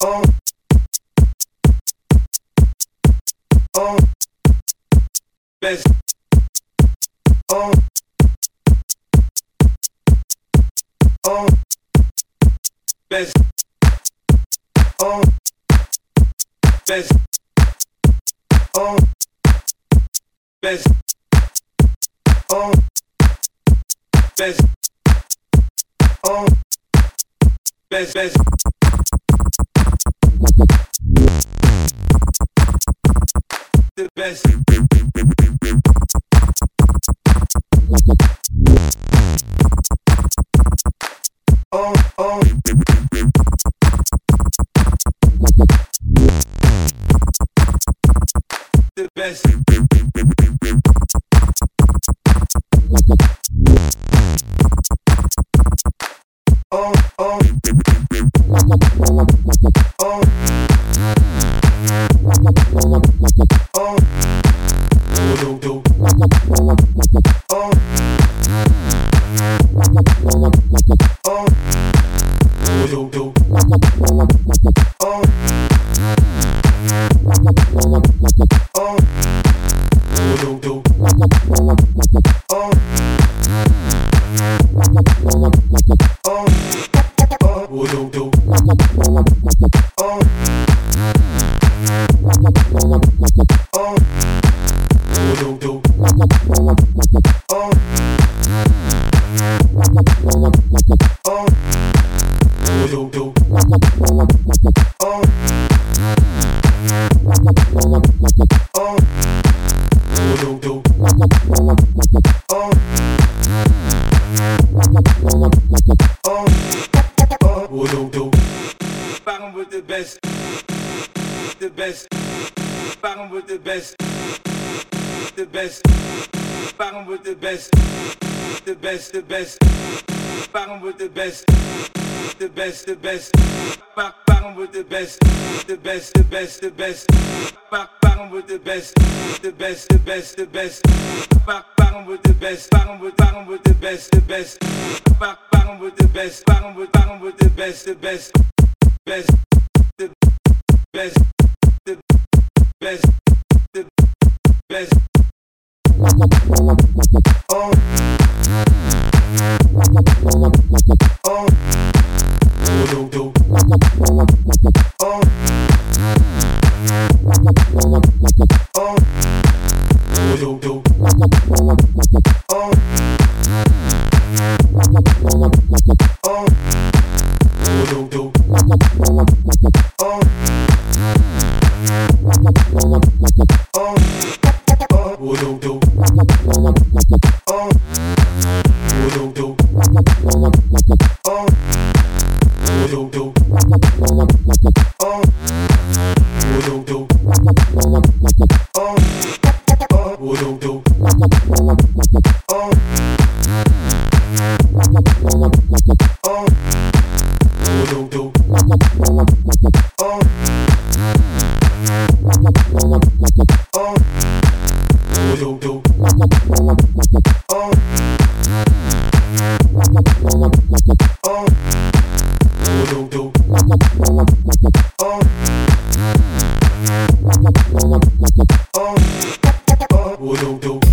Oh. Oh. Best. Oh. Oh. Best. Oh. Best. Oh. Best. Oh. Best. Oh. Best. Best. The best. do do. Fucking with the best, the best. Fucking with the best, the best. Fucking with the best, the best, the best. Fucking with the best, the best, the best. Fucking with the best, the best, the best, the best. Fucking with the best, the best, the best, the best. Fuck bottom with the best, bottom with bottom with the best, the best. Bottom with the best, bottom with bottom with the best, the best, best, the best, the best, the best. Oh. Oh. Do, do. Oh. Oh. Oh. Oh. what do do?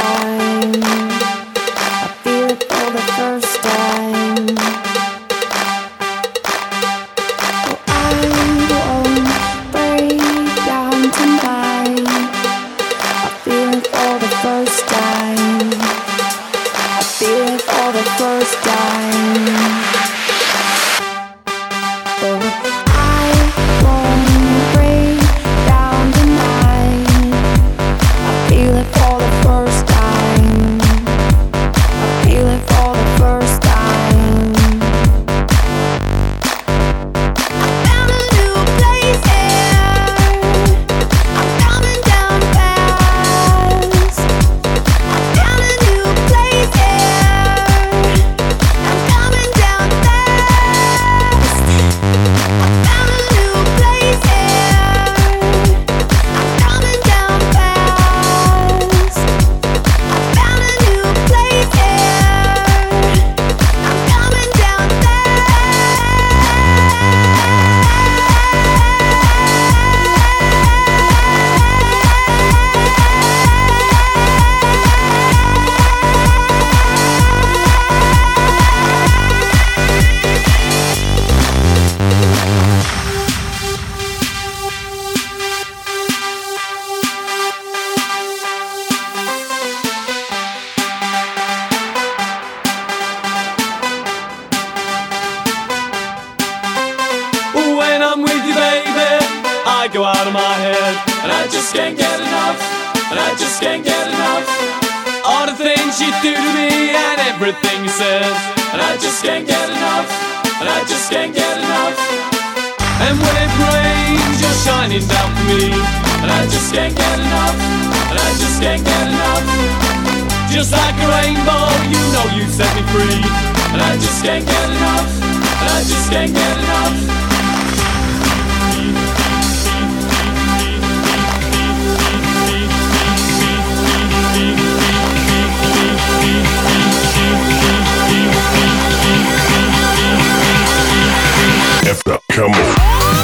time. just can't get enough. Just like a rainbow, you know you set me free. And I just can't get enough. And I just can't get enough. Come on.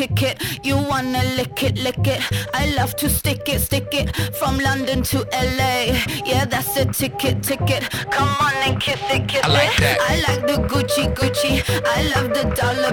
kick it. You wanna lick it, lick it. I love to stick it, stick it. From London to LA. Yeah, that's a ticket, ticket. Come on and kiss it, kiss I like. That. I like the Gucci, Gucci. I love the dollar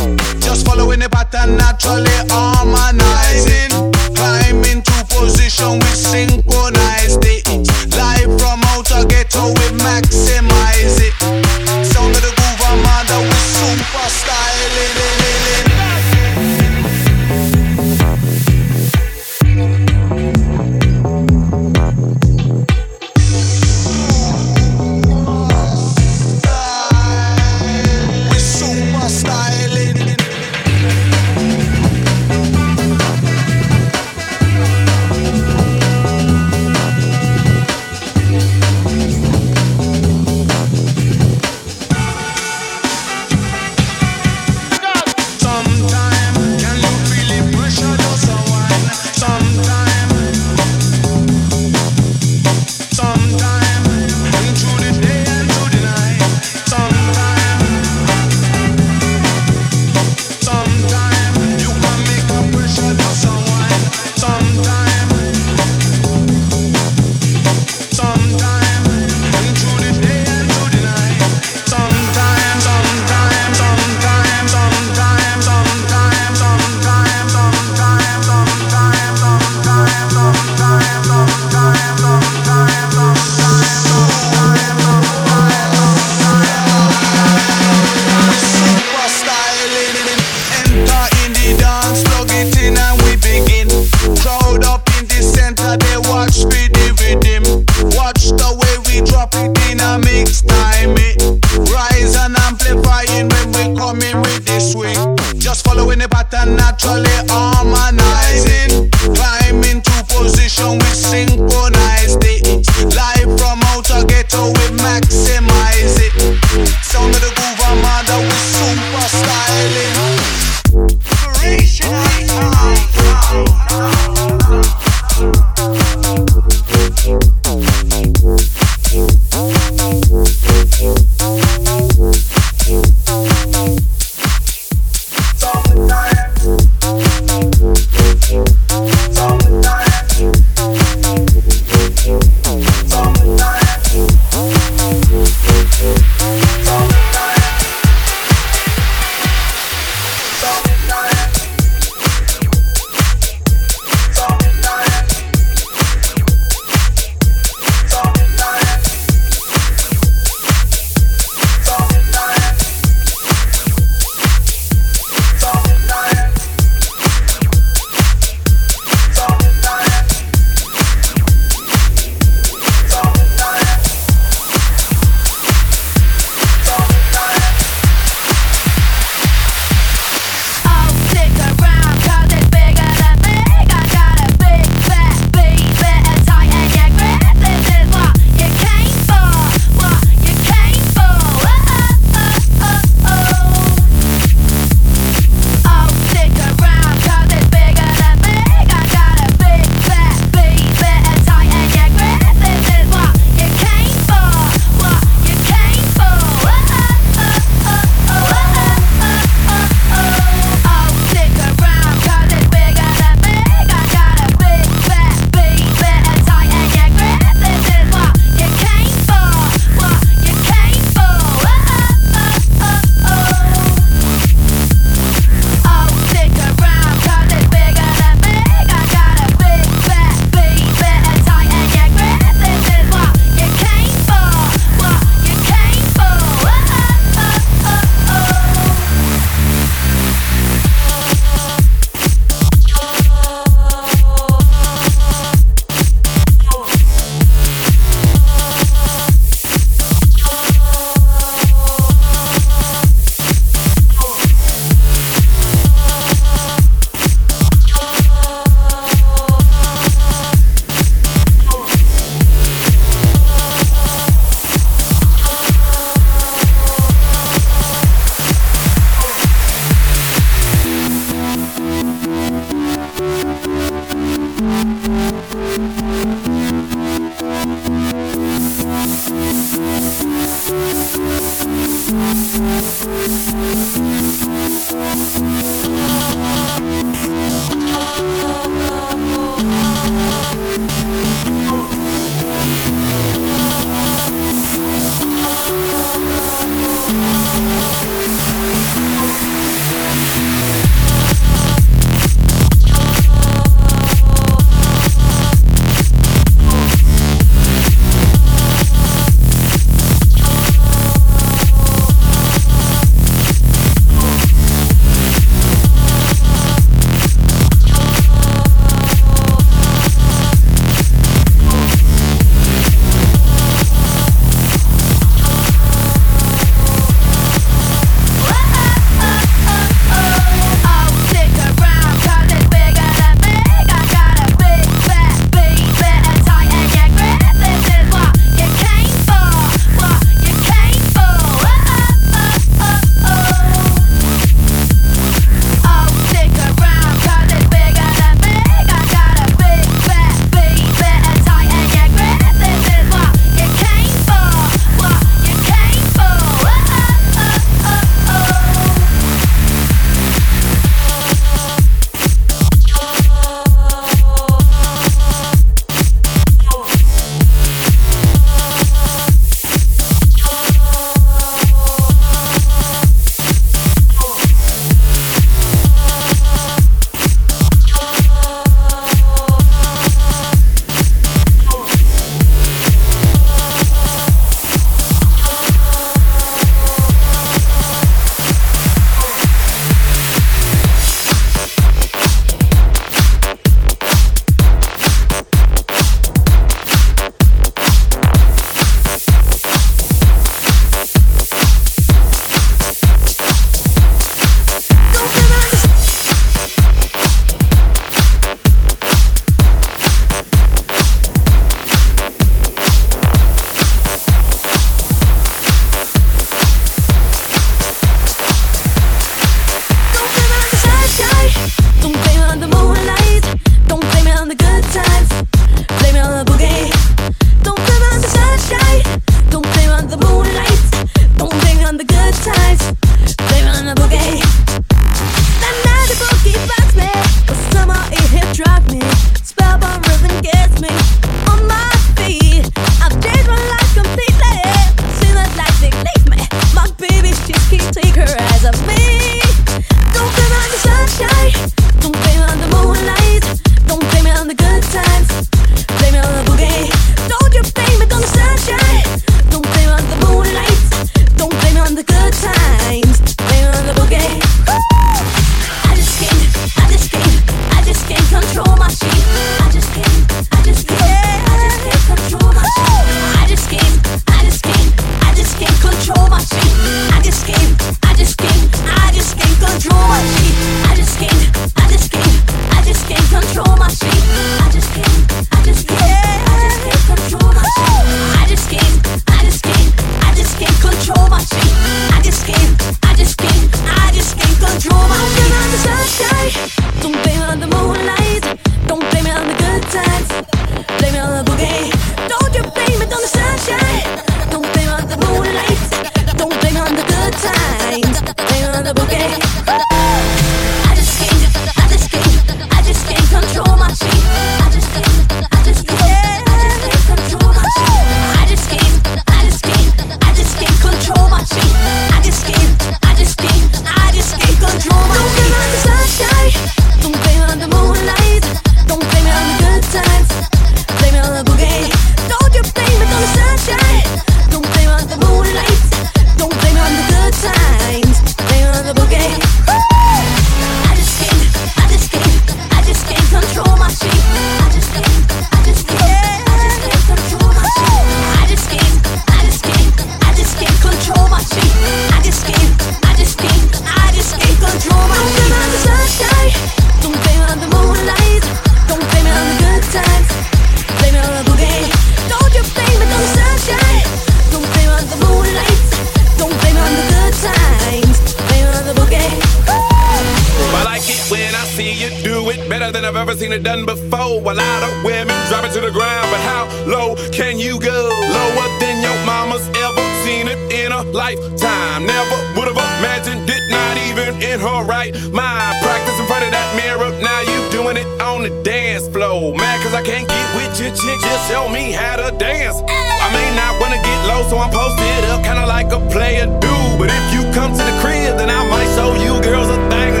see you do it better than I've ever seen it done before. A lot of women drop it to the ground, but how low can you go? Lower than your mama's ever seen it in a lifetime. Never would have imagined it, not even in her right mind. Practice in front of that mirror, now you doing it on the dance floor. Mad cause I can't get with your chick, just show me how to dance. I may not wanna get low, so I'm posted up, kinda like a player dude. But if you come to the crib, then I might show you girls a thing.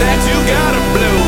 that you got a blue.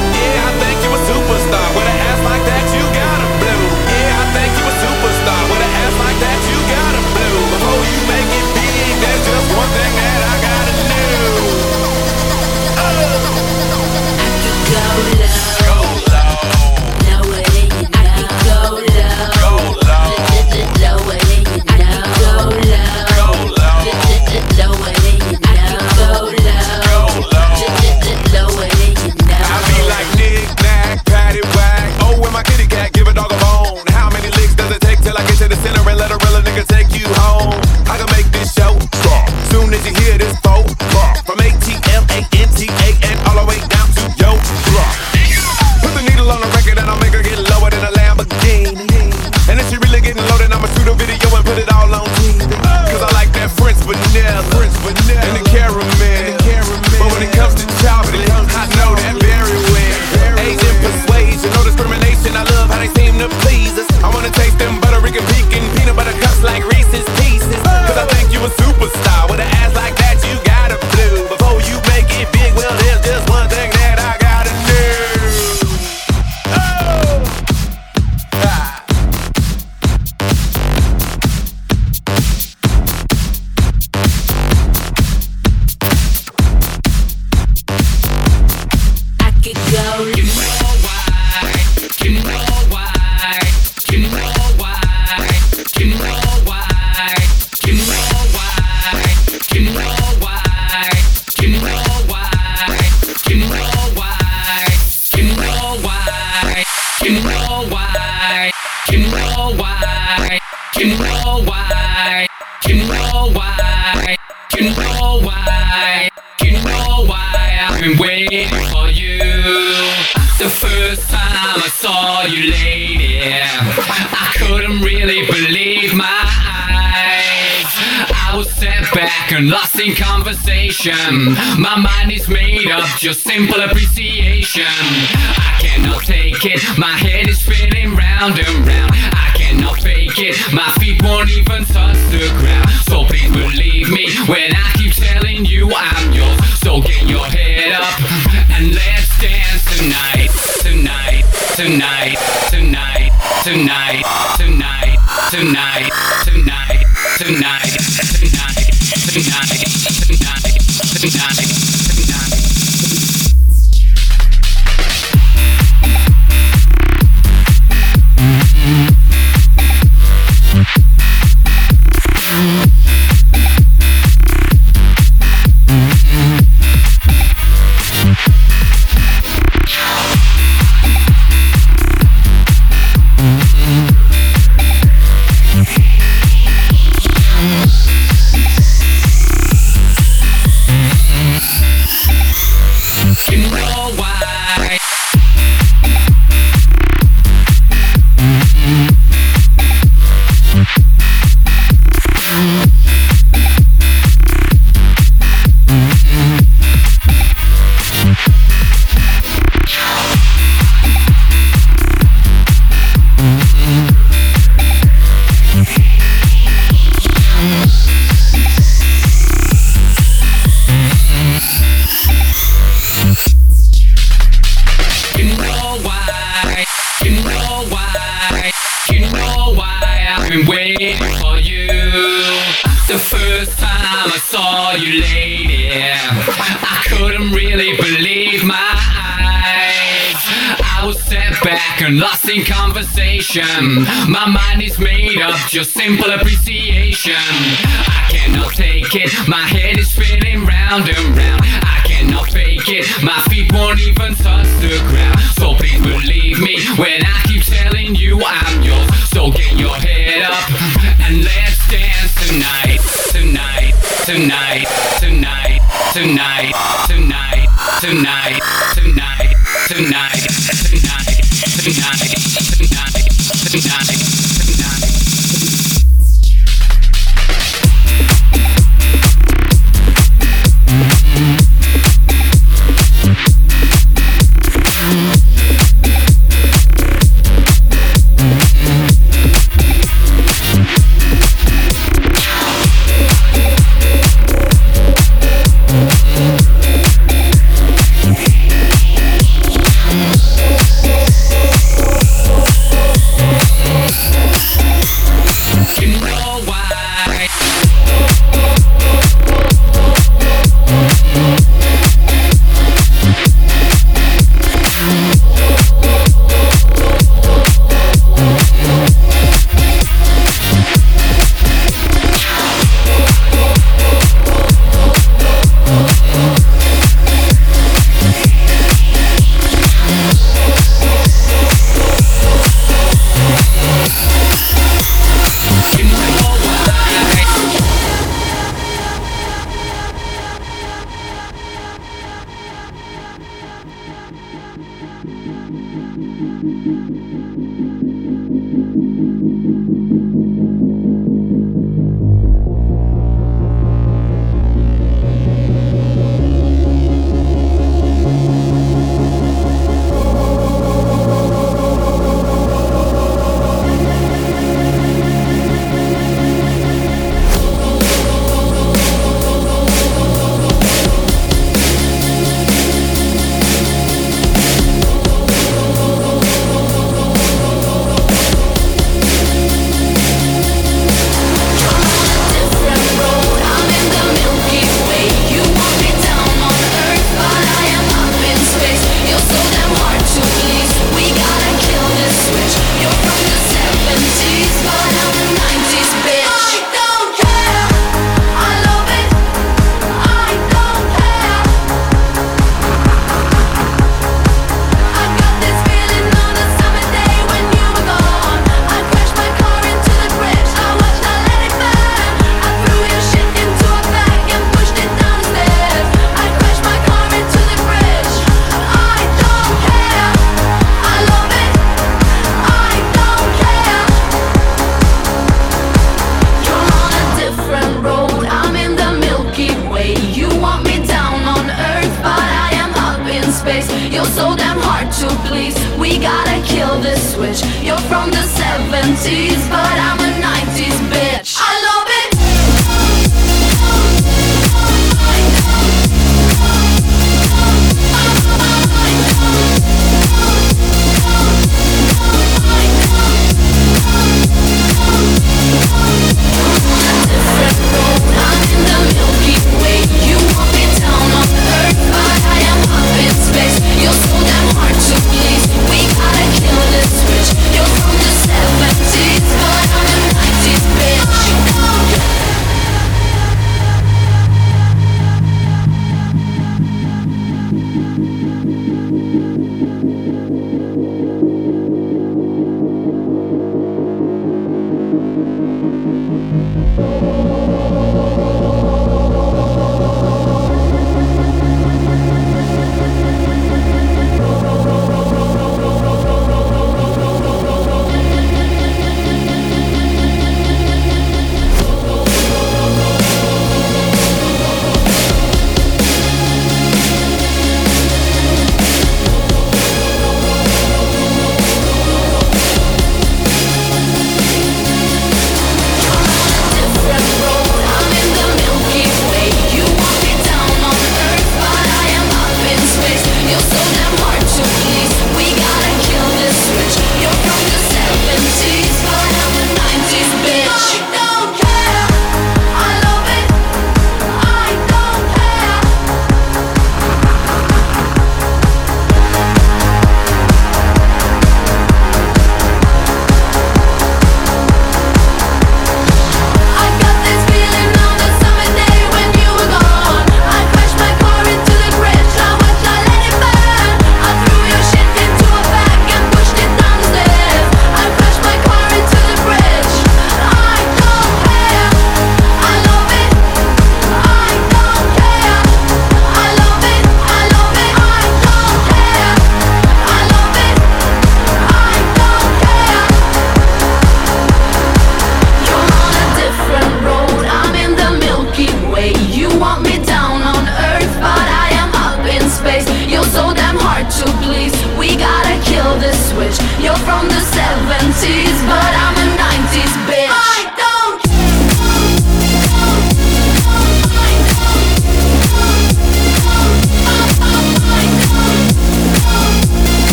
You're so damn hard to please. We gotta kill this switch. You're from the 70s, but I'm a 90s bitch.